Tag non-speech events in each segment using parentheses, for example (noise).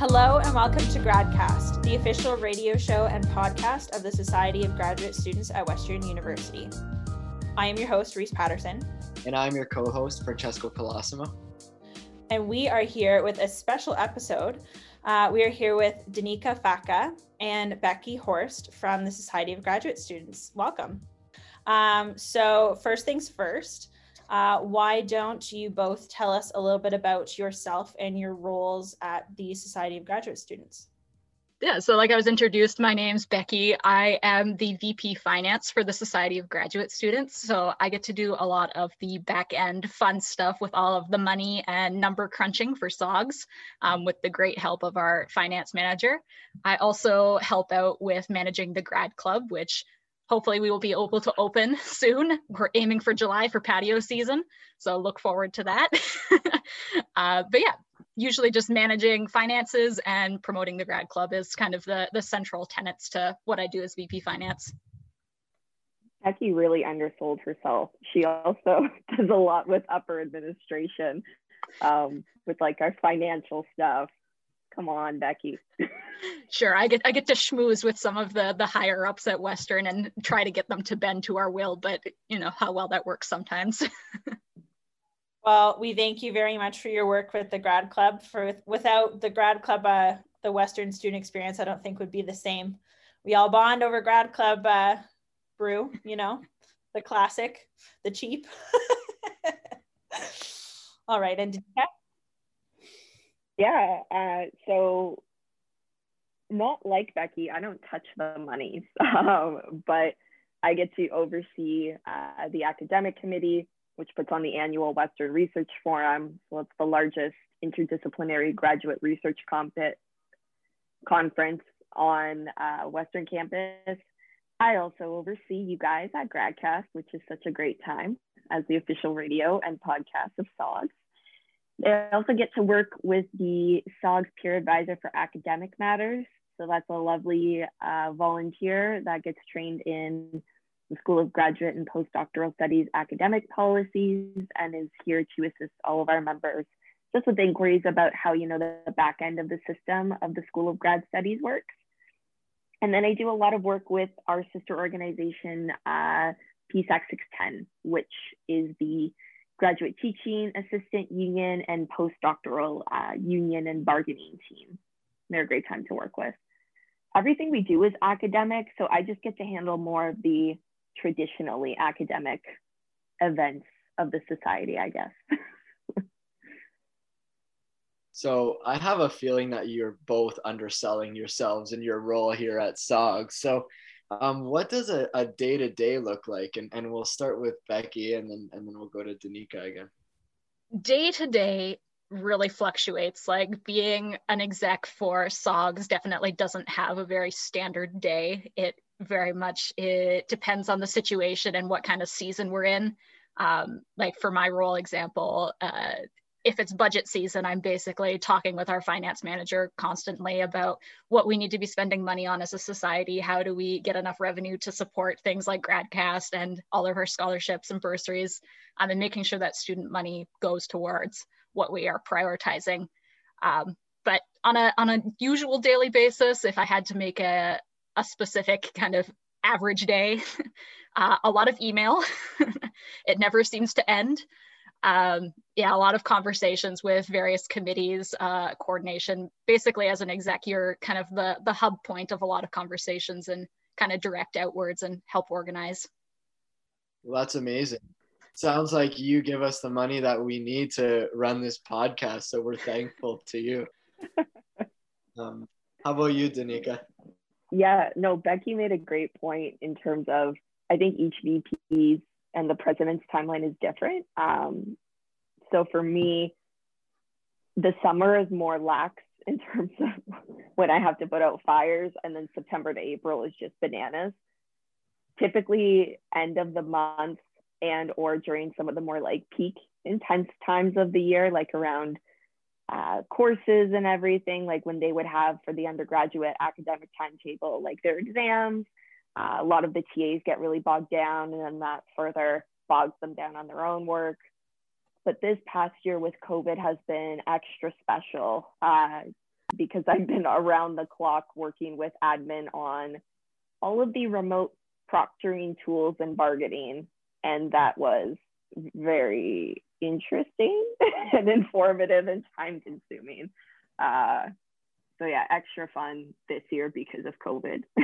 Hello and welcome to GradCast, the official radio show and podcast of the Society of Graduate Students at Western University. I am your host, Reese Patterson. And I'm your co host, Francesco Colosimo. And we are here with a special episode. Uh, we are here with Danica Facca and Becky Horst from the Society of Graduate Students. Welcome. Um, so, first things first, uh, why don't you both tell us a little bit about yourself and your roles at the Society of Graduate Students? Yeah, so like I was introduced, my name's Becky. I am the VP Finance for the Society of Graduate Students. So I get to do a lot of the back end fun stuff with all of the money and number crunching for SOGs um, with the great help of our finance manager. I also help out with managing the grad club, which hopefully we will be able to open (laughs) soon. We're aiming for July for patio season. So look forward to that. (laughs) uh, but yeah, usually just managing finances and promoting the grad club is kind of the, the central tenets to what I do as VP Finance. Becky really undersold herself. She also (laughs) does a lot with upper administration, um, with like our financial stuff. Come on, Becky. (laughs) sure, I get I get to schmooze with some of the the higher ups at Western and try to get them to bend to our will, but you know how well that works sometimes. (laughs) Well, we thank you very much for your work with the grad club. For without the grad club, uh, the Western student experience, I don't think would be the same. We all bond over grad club uh, brew, you know, the classic, the cheap. (laughs) all right, and yeah, uh, so not like Becky, I don't touch the monies, (laughs) um, but I get to oversee uh, the academic committee which puts on the annual Western Research Forum. So it's the largest interdisciplinary graduate research conference on uh, Western campus. I also oversee you guys at GradCast, which is such a great time as the official radio and podcast of SOGS. I also get to work with the SOGS peer advisor for academic matters. So that's a lovely uh, volunteer that gets trained in the School of Graduate and Postdoctoral Studies academic policies and is here to assist all of our members just with inquiries about how you know the, back end of the system of the School of Grad Studies works. And then I do a lot of work with our sister organization, uh, PSAC 610, which is the graduate teaching assistant union and postdoctoral uh, union and bargaining team. They're a great time to work with. Everything we do is academic, so I just get to handle more of the traditionally academic events of the society, I guess. (laughs) so I have a feeling that you're both underselling yourselves in your role here at SOG. So um, what does a, a day-to-day look like? And, and we'll start with Becky and then and then we'll go to Danica again. Day to day really fluctuates. Like being an exec for SOGS definitely doesn't have a very standard day. It very much it depends on the situation and what kind of season we're in. Um, like for my role example, uh, if it's budget season, I'm basically talking with our finance manager constantly about what we need to be spending money on as a society. How do we get enough revenue to support things like GradCast and all of our scholarships and bursaries, um, and making sure that student money goes towards what we are prioritizing. Um, but on a on a usual daily basis, if I had to make a, a specific kind of average day. (laughs) Uh, a lot of email. (laughs) it never seems to end. Um, yeah, a lot of conversations with various committees, uh, coordination. Basically, as an exec, you're kind of the the hub point of a lot of conversations and kind of direct outwards and help organize. Well, that's amazing. Sounds like you give us the money that we need to run this podcast, so we're thankful to you. (laughs) Um, how about you, Danica? Yeah, no, Becky made a great point in terms of I think each VP's and the president's timeline is different. Um, so for me, the summer is more lax (laughs) in terms of when I have to put out fires, and then September to April is just bananas. Typically, end of the month and or during some of the more like peak intense times of the year, like around uh, courses and everything, like when they would have for the undergraduate academic timetable, like their exams. Uh, a lot of the TAs get really bogged down, and then that further bogs them down on their own work. But this past year with COVID has been extra special uh, because I've been around the clock working with admin on all of the remote proctoring tools and bargaining. And that was very interesting (laughs) and informative and time consuming. Uh, so yeah, extra fun this year because of COVID. (laughs)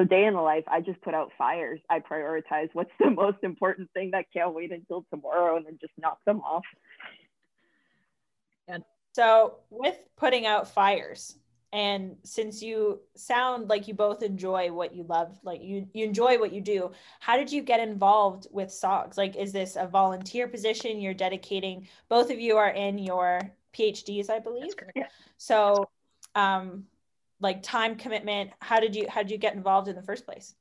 so day in the life, I just put out fires. I prioritize what's the most important thing that can't wait until tomorrow and then just knock them off. So with putting out fires, and since you sound like you both enjoy what you love like you you enjoy what you do how did you get involved with sogs like is this a volunteer position you're dedicating both of you are in your phds i believe so um like time commitment how did you how did you get involved in the first place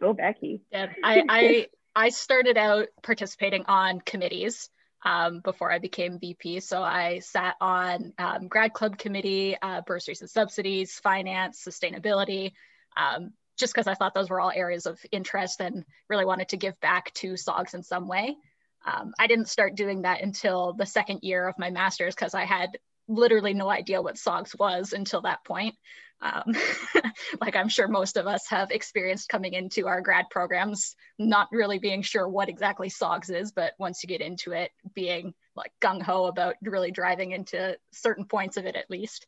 go becky yeah i i (laughs) i started out participating on committees um, before I became VP. So I sat on um, grad club committee, uh, bursaries and subsidies, finance, sustainability, um, just because I thought those were all areas of interest and really wanted to give back to SOGS in some way. Um, I didn't start doing that until the second year of my master's because I had literally no idea what SOGS was until that point. Um, (laughs) like I'm sure most of us have experienced coming into our grad programs, not really being sure what exactly SOGS is, but once you get into it, being like gung ho about really driving into certain points of it at least.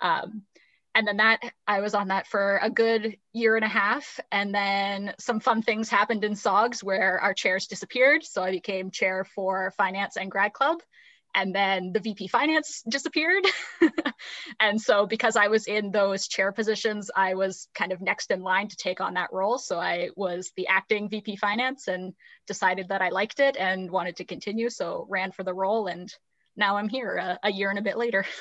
Um, and then that I was on that for a good year and a half. And then some fun things happened in SOGS where our chairs disappeared. So I became chair for finance and grad club and then the VP finance disappeared. (laughs) and so because I was in those chair positions, I was kind of next in line to take on that role. So I was the acting VP finance and decided that I liked it and wanted to continue. So ran for the role and now I'm here a, a year and a bit later. (laughs)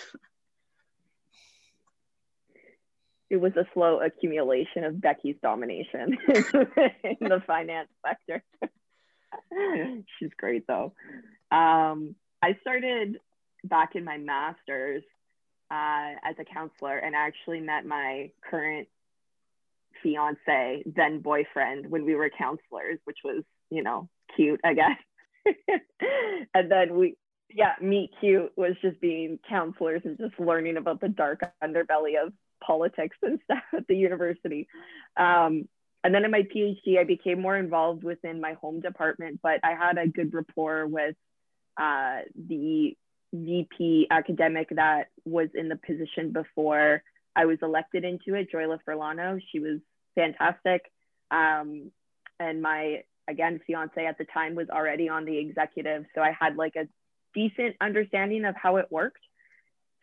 it was a slow accumulation of Becky's domination (laughs) in the finance sector. She's great though. Um, I started back in my master's uh, as a counselor and I actually met my current fiance, then boyfriend, when we were counselors, which was, you know, cute, I guess. (laughs) and then we, yeah, meet cute was just being counselors and just learning about the dark underbelly of politics and (laughs) stuff at the university. Um, and then in my PhD, I became more involved within my home department, but I had a good rapport with uh, the VP academic that was in the position before I was elected into it, Joyla Furlano. She was fantastic. Um, and my, again, fiance at the time was already on the executive. So I had like a decent understanding of how it worked.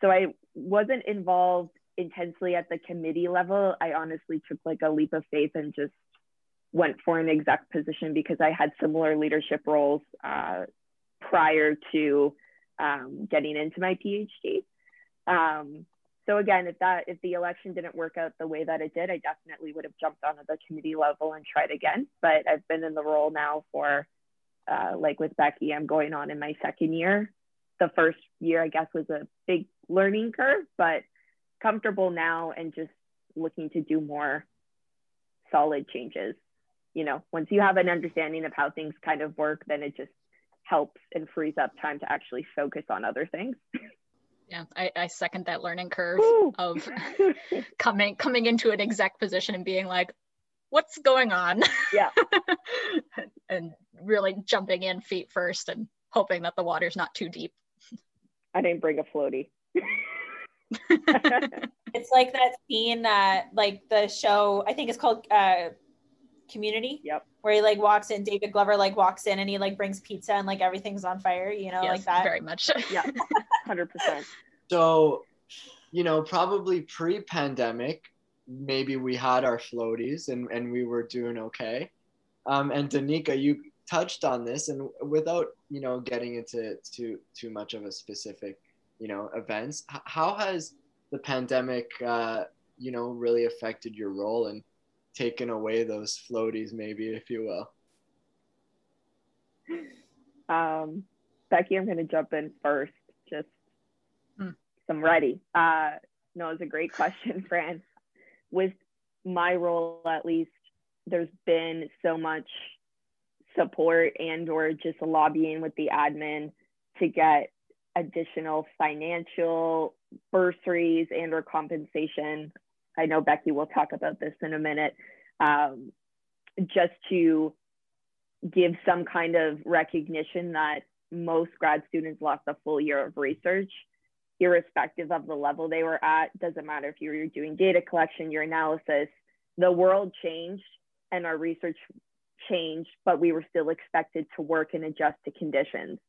So I wasn't involved intensely at the committee level. I honestly took like a leap of faith and just went for an exec position because I had similar leadership roles uh, prior to um, getting into my PhD. Um, so again, if that if the election didn't work out the way that it did, I definitely would have jumped onto the committee level and tried again. But I've been in the role now for uh, like with Becky, I'm going on in my second year. The first year, I guess, was a big learning curve, but comfortable now and just looking to do more solid changes. You know, once you have an understanding of how things kind of work, then it just helps and frees up time to actually focus on other things. Yeah, I, I second that learning curve of (laughs) coming coming into an exec position and being like, what's going on? Yeah. (laughs) and really jumping in feet first and hoping that the water's not too deep. I didn't bring a floaty. (laughs) it's like that scene, that like the show, I think it's called uh, Community. Yep. where he like walks in david glover like walks in and he like brings pizza and like everything's on fire you know yes, like that. very much. (laughs) Yeah 100% so you know probably pre-pandemic maybe we had our floaties and, and we were doing okay. Um, and danica you touched on this and without you know getting into too too much of a specific you know events how has the pandemic uh, you know really affected your role and taken away those floaties, maybe, if you will? Um, Becky, I'm going to jump in first. Just hmm. I'm ready. Uh, no, it's a great question, (laughs) Fran. With my role, at least, there's been so much support and or just lobbying with the admin to get additional financial bursaries and or compensation. I know Becky will talk about this in a minute. Um, just to give some kind of recognition that most grad students lost a full year of research, irrespective of the level they were at. Doesn't matter if you were doing data collection, your analysis, the world changed and our research changed, but we were still expected to work and adjust to conditions.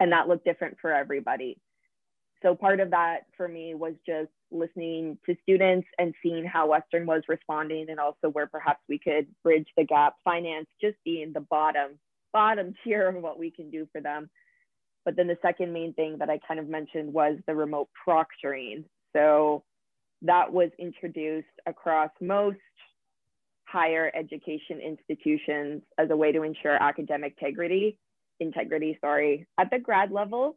And that looked different for everybody. So part of that for me was just listening to students and seeing how Western was responding and also where perhaps we could bridge the gap. Finance just being the bottom, bottom (laughs) tier of what we can do for them. But then the second main thing that I kind of mentioned was the remote proctoring. So that was introduced across most higher education institutions as a way to ensure academic integrity integrity sorry at the grad level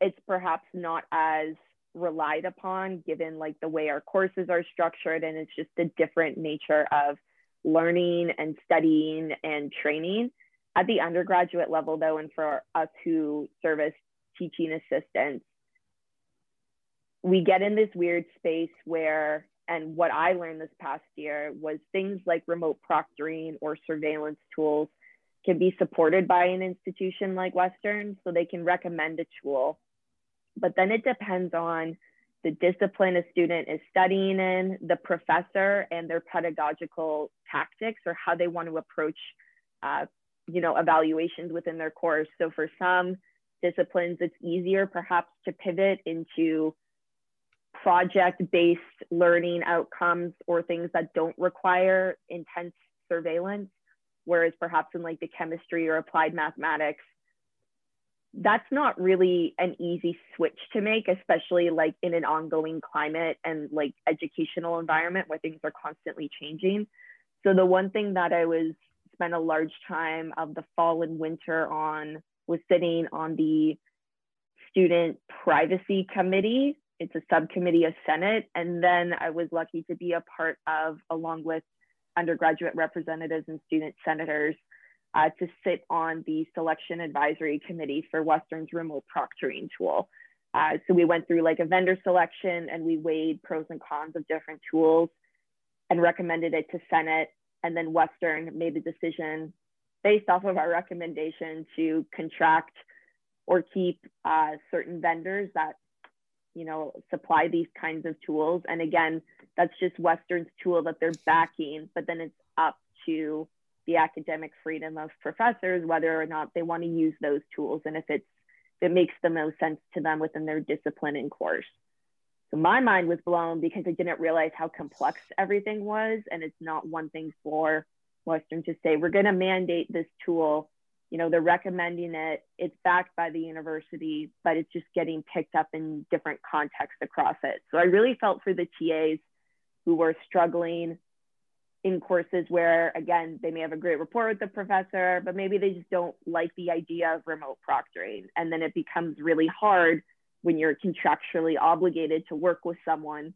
it's perhaps not as relied upon given like the way our courses are structured and it's just a different nature of learning and studying and training. At the undergraduate level though and for us who service teaching assistants we get in this weird space where and what i learned this past year was things like remote proctoring or surveillance tools can be supported by an institution like western so they can recommend a tool but then it depends on the discipline a student is studying in, the professor and their pedagogical tactics or how they want to approach, uh, you know, evaluations within their course. So for some disciplines, it's easier perhaps to pivot into project-based learning outcomes or things that don't require intense surveillance. Whereas perhaps in like the chemistry or applied mathematics, that's not really an easy switch to make, especially like in an ongoing climate and like educational environment where things are constantly changing. So the one thing that I was spent a large time of the fall and winter on was sitting on the student privacy committee. It's a subcommittee of Senate. And then I was lucky to be a part of, along with undergraduate representatives and student senators, uh, to sit on the selection advisory committee for Western's remote proctoring tool. Uh, so we went through like a vendor selection and we weighed pros and cons of different tools and recommended it to Senate. And then Western made the decision based off of our recommendation to contract or keep uh, certain vendors that you know supply these kinds of tools. And again, that's just Western's tool that they're backing, but then it's up to the academic freedom of professors, whether or not they want to use those tools and if it's if it makes the most sense to them within their discipline and course. So my mind was blown because I didn't realize how complex everything was. And it's not one thing for Western to say, we're going to mandate this tool. You know, they're recommending it. It's backed by the university, but it's just getting picked up in different contexts across it. So I really felt for the TAs who were struggling in courses where again they may have a great rapport with the professor but maybe they just don't like the idea of remote proctoring. And then it becomes really hard when you're contractually obligated to work with someone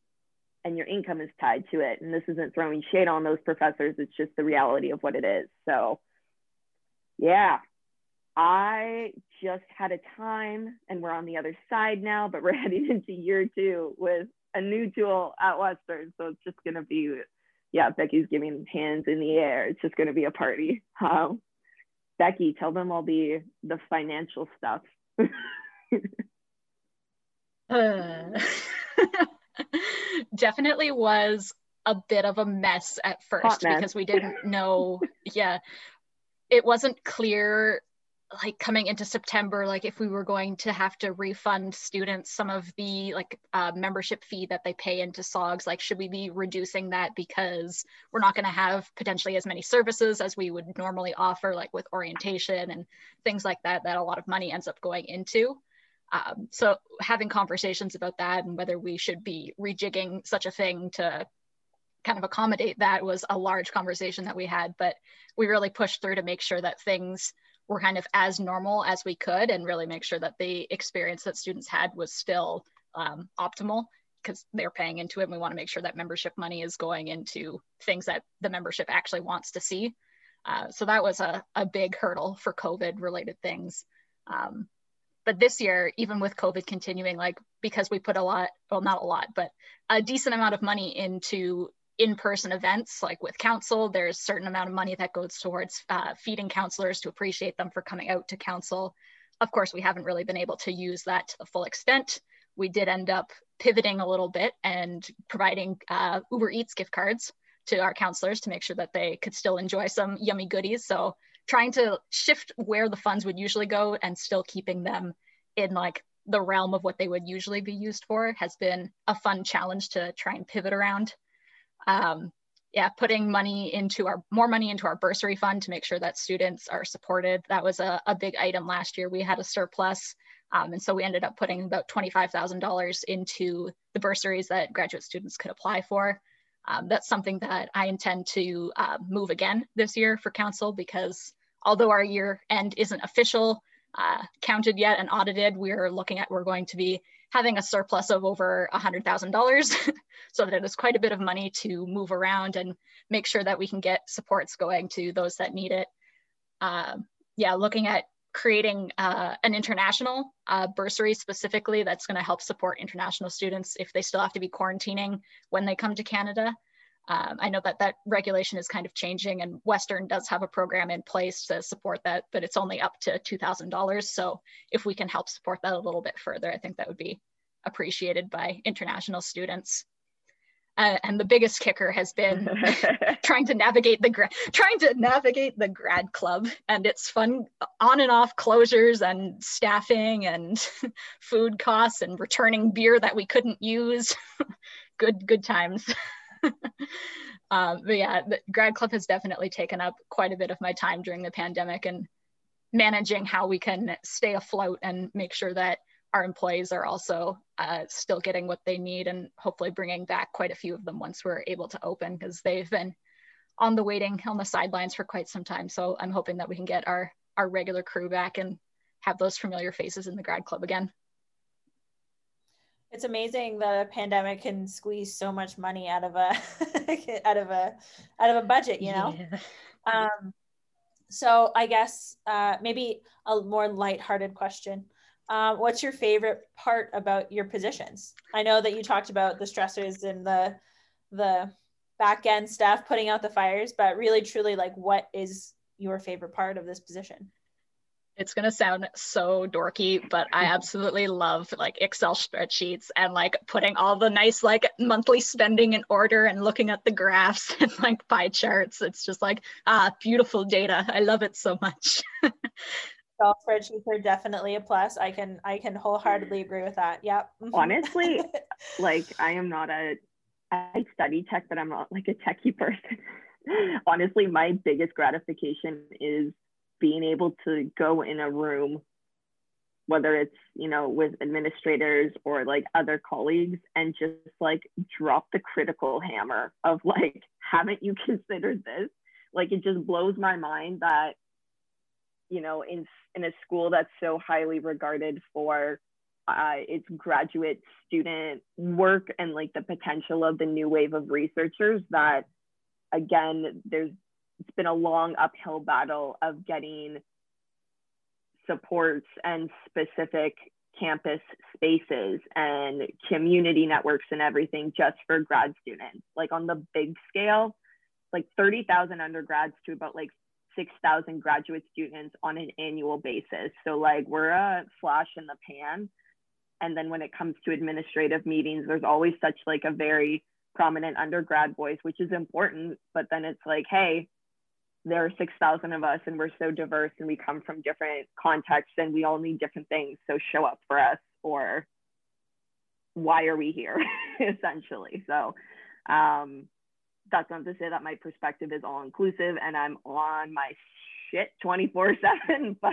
and your income is tied to it. And this isn't throwing shade on those professors. It's just the reality of what it is. So yeah i just had a time and we're on the other side now but we're (laughs) heading into year two with a new tool at western. So it's just going to be yeah, Becky's giving hands in the air. It's just going to be a party. Um, Becky, tell them all the the financial stuff. uh, (laughs) definitely was a bit of a mess at first mess. because we didn't know. yeah, it wasn't clear like coming into September, like if we were going to have to refund students some of the like uh, membership fee that they pay into SOGS, like should we be reducing that because we're not going to have potentially as many services as we would normally offer, like with orientation and things like that, that a lot of money ends up going into. Um, so having conversations about that and whether we should be rejigging such a thing to kind of accommodate that was a large conversation that we had, but we really pushed through to make sure that things were kind of as normal as we could and really make sure that the experience that students had was still um, optimal because they're paying into it. And we want to make sure that membership money is going into things that the membership actually wants to see. Uh, so that was a, a big hurdle for COVID related things. Um, but this year, even with COVID continuing, like because we put a lot, well, not a lot, but a decent amount of money into in-person events like with council there's a certain amount of money that goes towards uh, feeding counselors to appreciate them for coming out to council. Of course we haven't really been able to use that to the full extent. We did end up pivoting a little bit and providing uh, uber eats gift cards to our counselors to make sure that they could still enjoy some yummy goodies. So trying to shift where the funds would usually go and still keeping them in like the realm of what they would usually be used for has been a fun challenge to try and pivot around um, yeah, putting money into our more money into our bursary fund to make sure that students are supported. That was a, a big item last year. We had a surplus. Um, and so we ended up putting about $25,000 into the bursaries that graduate students could apply for. Um, that's something that I intend to uh, move again this year for council because although our year end isn't official, uh, counted yet and audited, we're looking at, we're going to be having a surplus of over $100,000 (laughs) so that it is quite a bit of money to move around and make sure that we can get supports going to those that need it. Uh, yeah, looking at creating uh, an international uh, bursary specifically that's going to help support international students if they still have to be quarantining when they come to Canada. Um, I know that that regulation is kind of changing and Western does have a program in place to support that, but it's only up to $2,000. So if we can help support that a little bit further, I think that would be appreciated by international students. Uh, and the biggest kicker has been (laughs) trying to navigate the gra- trying to navigate the grad club and it's fun on and off closures and staffing and (laughs) food costs and returning beer that we couldn't use (laughs) good good times (laughs) um, but yeah, the grad club has definitely taken up quite a bit of my time during the pandemic and managing how we can stay afloat and make sure that our employees are also uh, still getting what they need and hopefully bringing back quite a few of them once we're able to open because they've been on the waiting on the sidelines for quite some time. So I'm hoping that we can get our our regular crew back and have those familiar faces in the grad club again it's amazing that a pandemic can squeeze so much money out of a (laughs) out of a out of a budget you know? Yeah. um so i guess uh maybe a more lighthearted question. Um, what's your favorite part about your positions? I know that you talked about the stressors and the the back end stuff putting out the fires but really truly like what is your favorite part of this position it's going to sound so dorky, but I absolutely love like Excel spreadsheets and like putting all the nice like monthly spending in order and looking at the graphs (laughs) and like pie charts. It's just like, ah, beautiful data. I love it so much. (laughs) Excel spreadsheets are definitely a plus. I can I can wholeheartedly agree with that. Yep. (laughs) Honestly, like I am not a I study tech, but I'm not like a techie person. Honestly, my biggest gratification is being able to go in a room whether it's you know with administrators or like other colleagues and just like drop the critical hammer of like (laughs) haven't you considered this? Like it just blows my mind that you know in in a school that's so highly regarded for uh, its graduate student work and like the potential of the new wave of researchers that again there's it's been a long uphill battle of getting supports and specific campus spaces and community networks and everything just for grad students. Like on the big scale, like 30,000 undergrads to about like 6,000 graduate students on an annual basis. So like we're a flash in the pan. And then when it comes to administrative meetings, there's always such like a very prominent undergrad voice, which is important. But then it's like, hey, there are 6,000 of us and we're so diverse and we come from different contexts and we all need different things. So show up for us or why are we here (laughs) essentially? So um, that's not to say that my perspective is all inclusive and I'm on my shit 24 seven, (laughs) but,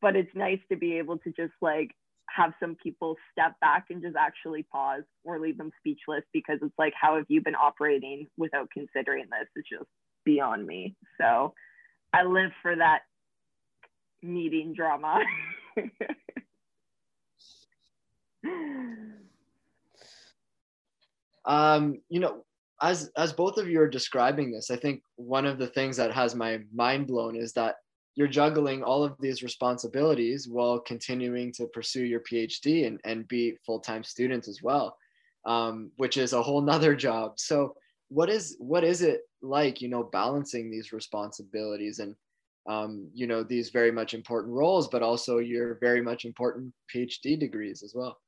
but it's nice to be able to just like have some people step back and just actually pause or leave them speechless because it's like, how have you been operating without considering this? It's just beyond me. So I live for that meeting drama. (laughs) um, you know, as as both of you are describing this, I think one of the things that has my mind blown is that you're juggling all of these responsibilities while continuing to pursue your PhD and, and be full-time students as well, um, which is a whole nother job. So what is what is it like, you know, balancing these responsibilities and um, you know these very much important roles, but also your very much important PhD degrees as well.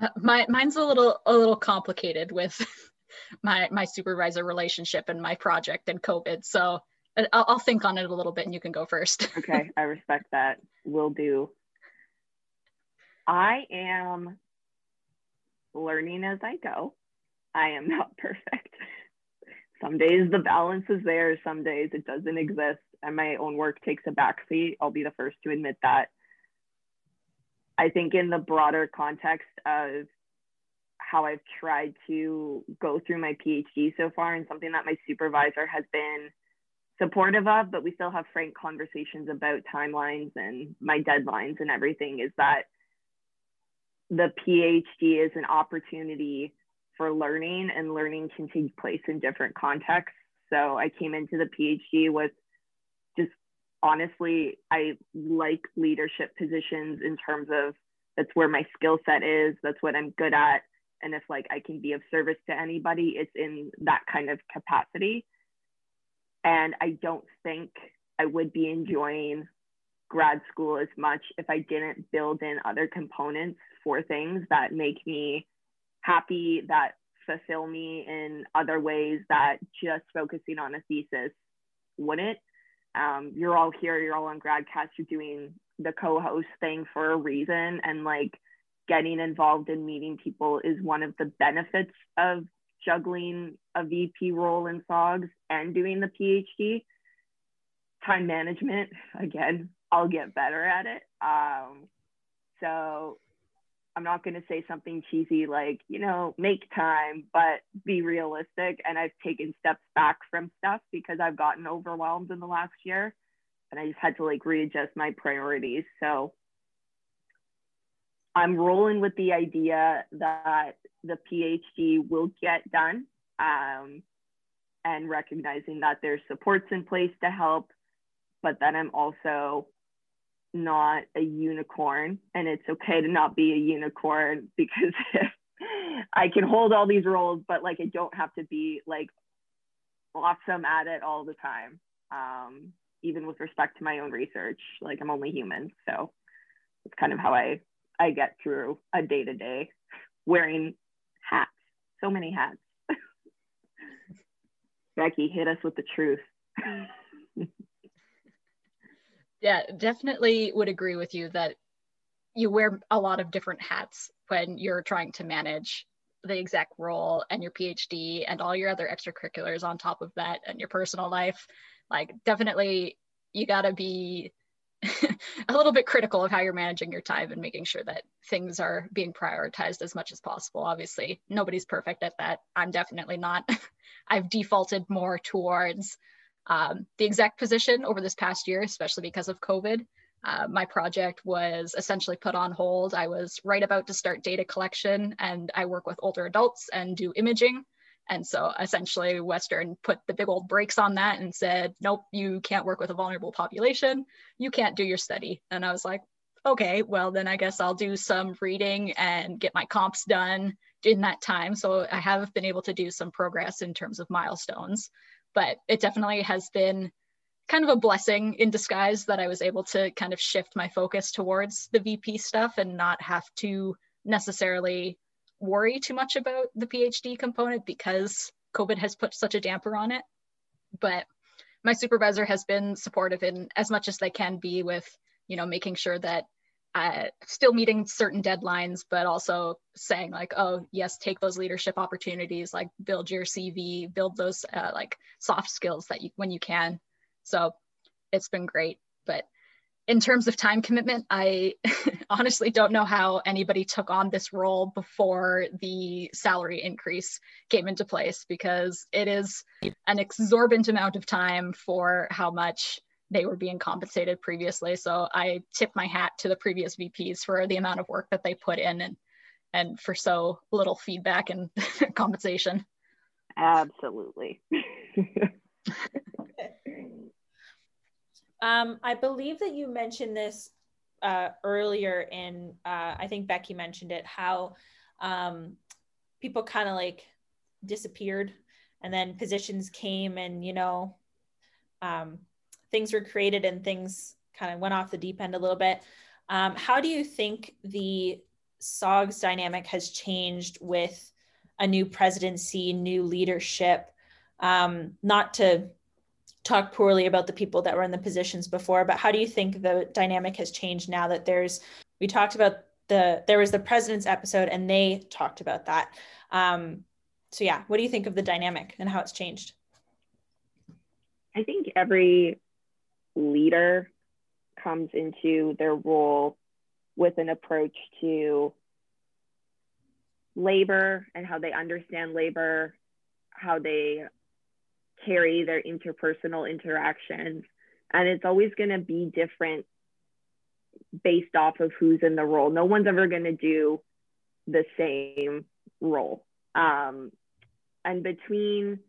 Uh, my mine's a little a little complicated with (laughs) my my supervisor relationship and my project and COVID. So uh, I'll, I'll think on it a little bit, and you can go first. (laughs) okay, I respect that. Will do. I am learning as I go. I am not (laughs) perfect. Some days the balance is there, some days it doesn't exist, and my own work takes a backseat. I'll be the first to admit that. I think in the broader context of how I've tried to go through my PhD so far, and something that my supervisor has been supportive of, but we still have frank conversations about timelines and my deadlines and everything, is that the PhD is an opportunity for learning, and learning can take place in different contexts. So I came into the PhD with just honestly, I like leadership positions in terms of that's where my skill set is, that's what I'm good at. And if like I can be of service to anybody, it's in that kind of capacity. And I don't think I would be enjoying grad school as much if I didn't build in other components for things that make me happy, that fulfill me in other ways that just focusing on a thesis wouldn't um, you're all here, you're all on GradCast, you're doing the co-host thing for a reason, and like getting involved in meeting people is one of the benefits of juggling a VP role in SOGS and doing the PhD. Time management, again, I'll get better at it. Um, so I'm not going to say something cheesy like, you know, make time, but be realistic. And I've taken steps back from stuff because I've gotten overwhelmed in the last year and I just had to like readjust my priorities. So I'm rolling with the idea that the PhD will get done um, and recognizing that there's supports in place to help, but then I'm also not a unicorn and it's okay to not be a unicorn (laughs) because I can hold all these roles, but like I don't have to be like awesome at it all the time. Um, even with respect to my own research, like I'm only human. So it's kind of how I, I get through a day to day wearing hats, so many hats. (laughs) Becky, hit us with the truth. (laughs) Yeah, definitely would agree with you that you wear a lot of different hats when you're trying to manage the exec role and your PhD and all your other extracurriculars on top of that and your personal life. Like, definitely, you got to be (laughs) a little bit critical of how you're managing your time and making sure that things are being prioritized as much as possible. Obviously, nobody's perfect at that. I'm definitely not. (laughs) I've defaulted more towards um, the exec position over this past year, especially because of COVID. Uh, my project was essentially put on hold. I was right about to start data collection, and I work with older adults and do imaging. And so essentially, Western put the big old brakes on that and said, nope, you can't work with a vulnerable population. You can't do your study. And I was like, okay, well, then I guess I'll do some reading and get my comps done in that time. So I have been able to do some progress in terms of milestones but it definitely has been kind of a blessing in disguise that I was able to kind of shift my focus towards the VP stuff and not have to necessarily worry too much about the PhD component because COVID has put such a damper on it. But my supervisor has been supportive in as much as they can be with, you know, making sure that uh, still meeting certain deadlines, but also saying like, oh yes, take those leadership opportunities, like build your CV, build those uh, like soft skills that you when you can. So it's been great. But in terms of time commitment, I (laughs) honestly don't know how anybody took on this role before the salary increase came into place because it is an exorbitant amount of time for how much they were being compensated previously. So I tip my hat to the previous VPs for the amount of work that they put in and and for so little feedback and (laughs) compensation. Absolutely. (laughs) Um, I believe that you mentioned this uh, earlier in, uh, I think Becky mentioned it, how um, people kind of like disappeared and then positions came and, you know, um, things were created and things kind of went off the deep end a little bit. Um, how do you think the SOGS dynamic has changed with a new presidency, new leadership? Um, not to talk poorly about the people that were in the positions before, but how do you think the dynamic has changed now that there's, we talked about the, there was the president's episode and they talked about that. Um, so yeah, what do you think of the dynamic and how it's changed? I think every leader comes into their role with an approach to labor and how they understand labor, how they carry their interpersonal interactions. And it's always going to be different based off of who's in the role. No one's ever going to do the same role. Um, and between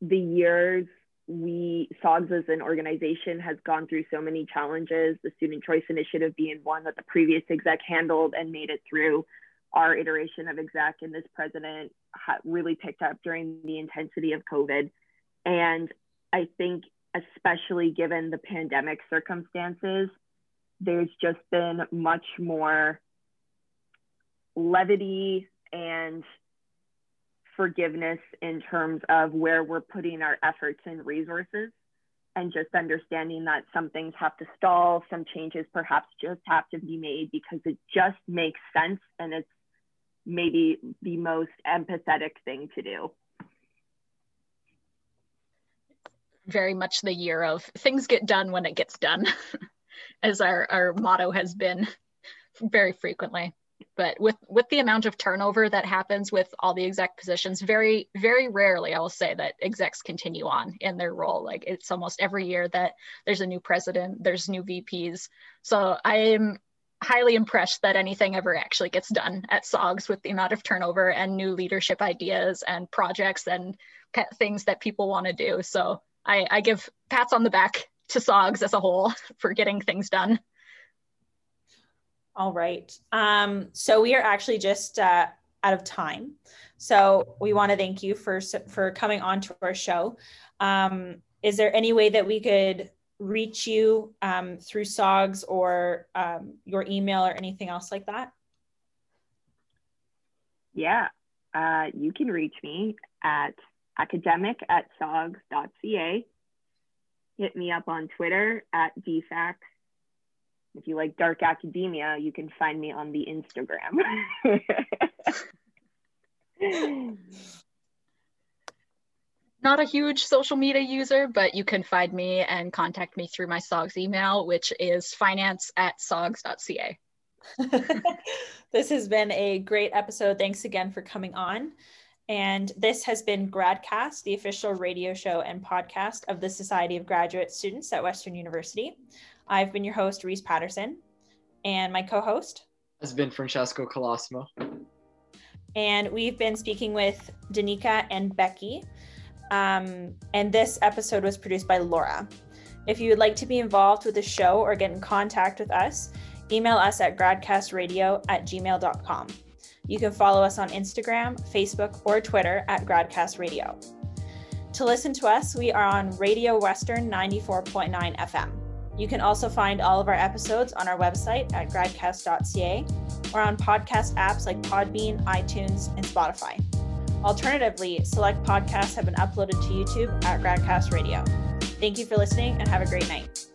the years, we SOGS as an organization has gone through so many challenges, the Student Choice Initiative being one that the previous exec handled and made it through our iteration of exec and this president really picked up during the intensity of COVID. And I think, especially given the pandemic circumstances, there's just been much more levity and forgiveness in terms of where we're putting our efforts and resources and just understanding that some things have to stall, some changes perhaps just have to be made because it just makes sense and it's maybe the most empathetic thing to do. Very much the year of things get done when it gets done, (laughs) as our, our motto has been very frequently. But with, with the amount of turnover that happens with all the exec positions, very, very rarely I will say that execs continue on in their role. Like it's almost every year that there's a new president, there's new VPs. So I am highly impressed that anything ever actually gets done at SOGS with the amount of turnover and new leadership ideas and projects and things that people want to do. So I, I give pats on the back to SOGS as a whole (laughs) for getting things done. All right. Um, so we are actually just uh, out of time. So we want to thank you for for coming on to our show. Um, is there any way that we could reach you um, through SOGS or um, your email or anything else like that? Yeah, uh, you can reach me at academic at sogs.ca. Hit me up on Twitter at dfax. If you like dark academia, you can find me on the Instagram. (laughs) not a huge social media user, but you can find me and contact me through my SOGS email, which is finance at sogs.ca. (laughs) this has been a great episode. Thanks again for coming on. And this has been GradCast, the official radio show and podcast of the Society of Graduate Students at Western University. I've been your host, Reese Patterson, and my co host has been Francesco Colosimo. And we've been speaking with Danica and Becky um, and this episode was produced by Laura. If you would like to be involved with the show or get in contact with us, email us at gradcastradio at gmail.com. You can follow us on Instagram, Facebook, or Twitter at gradcastradio. To listen to us, we are on Radio Western 94.9 FM. You can also find all of our episodes on our website at gradcast.ca or on podcast apps like Podbean, iTunes, and Spotify. Alternatively, select podcasts have been uploaded to YouTube at Gradcast Radio. Thank you for listening and have a great night.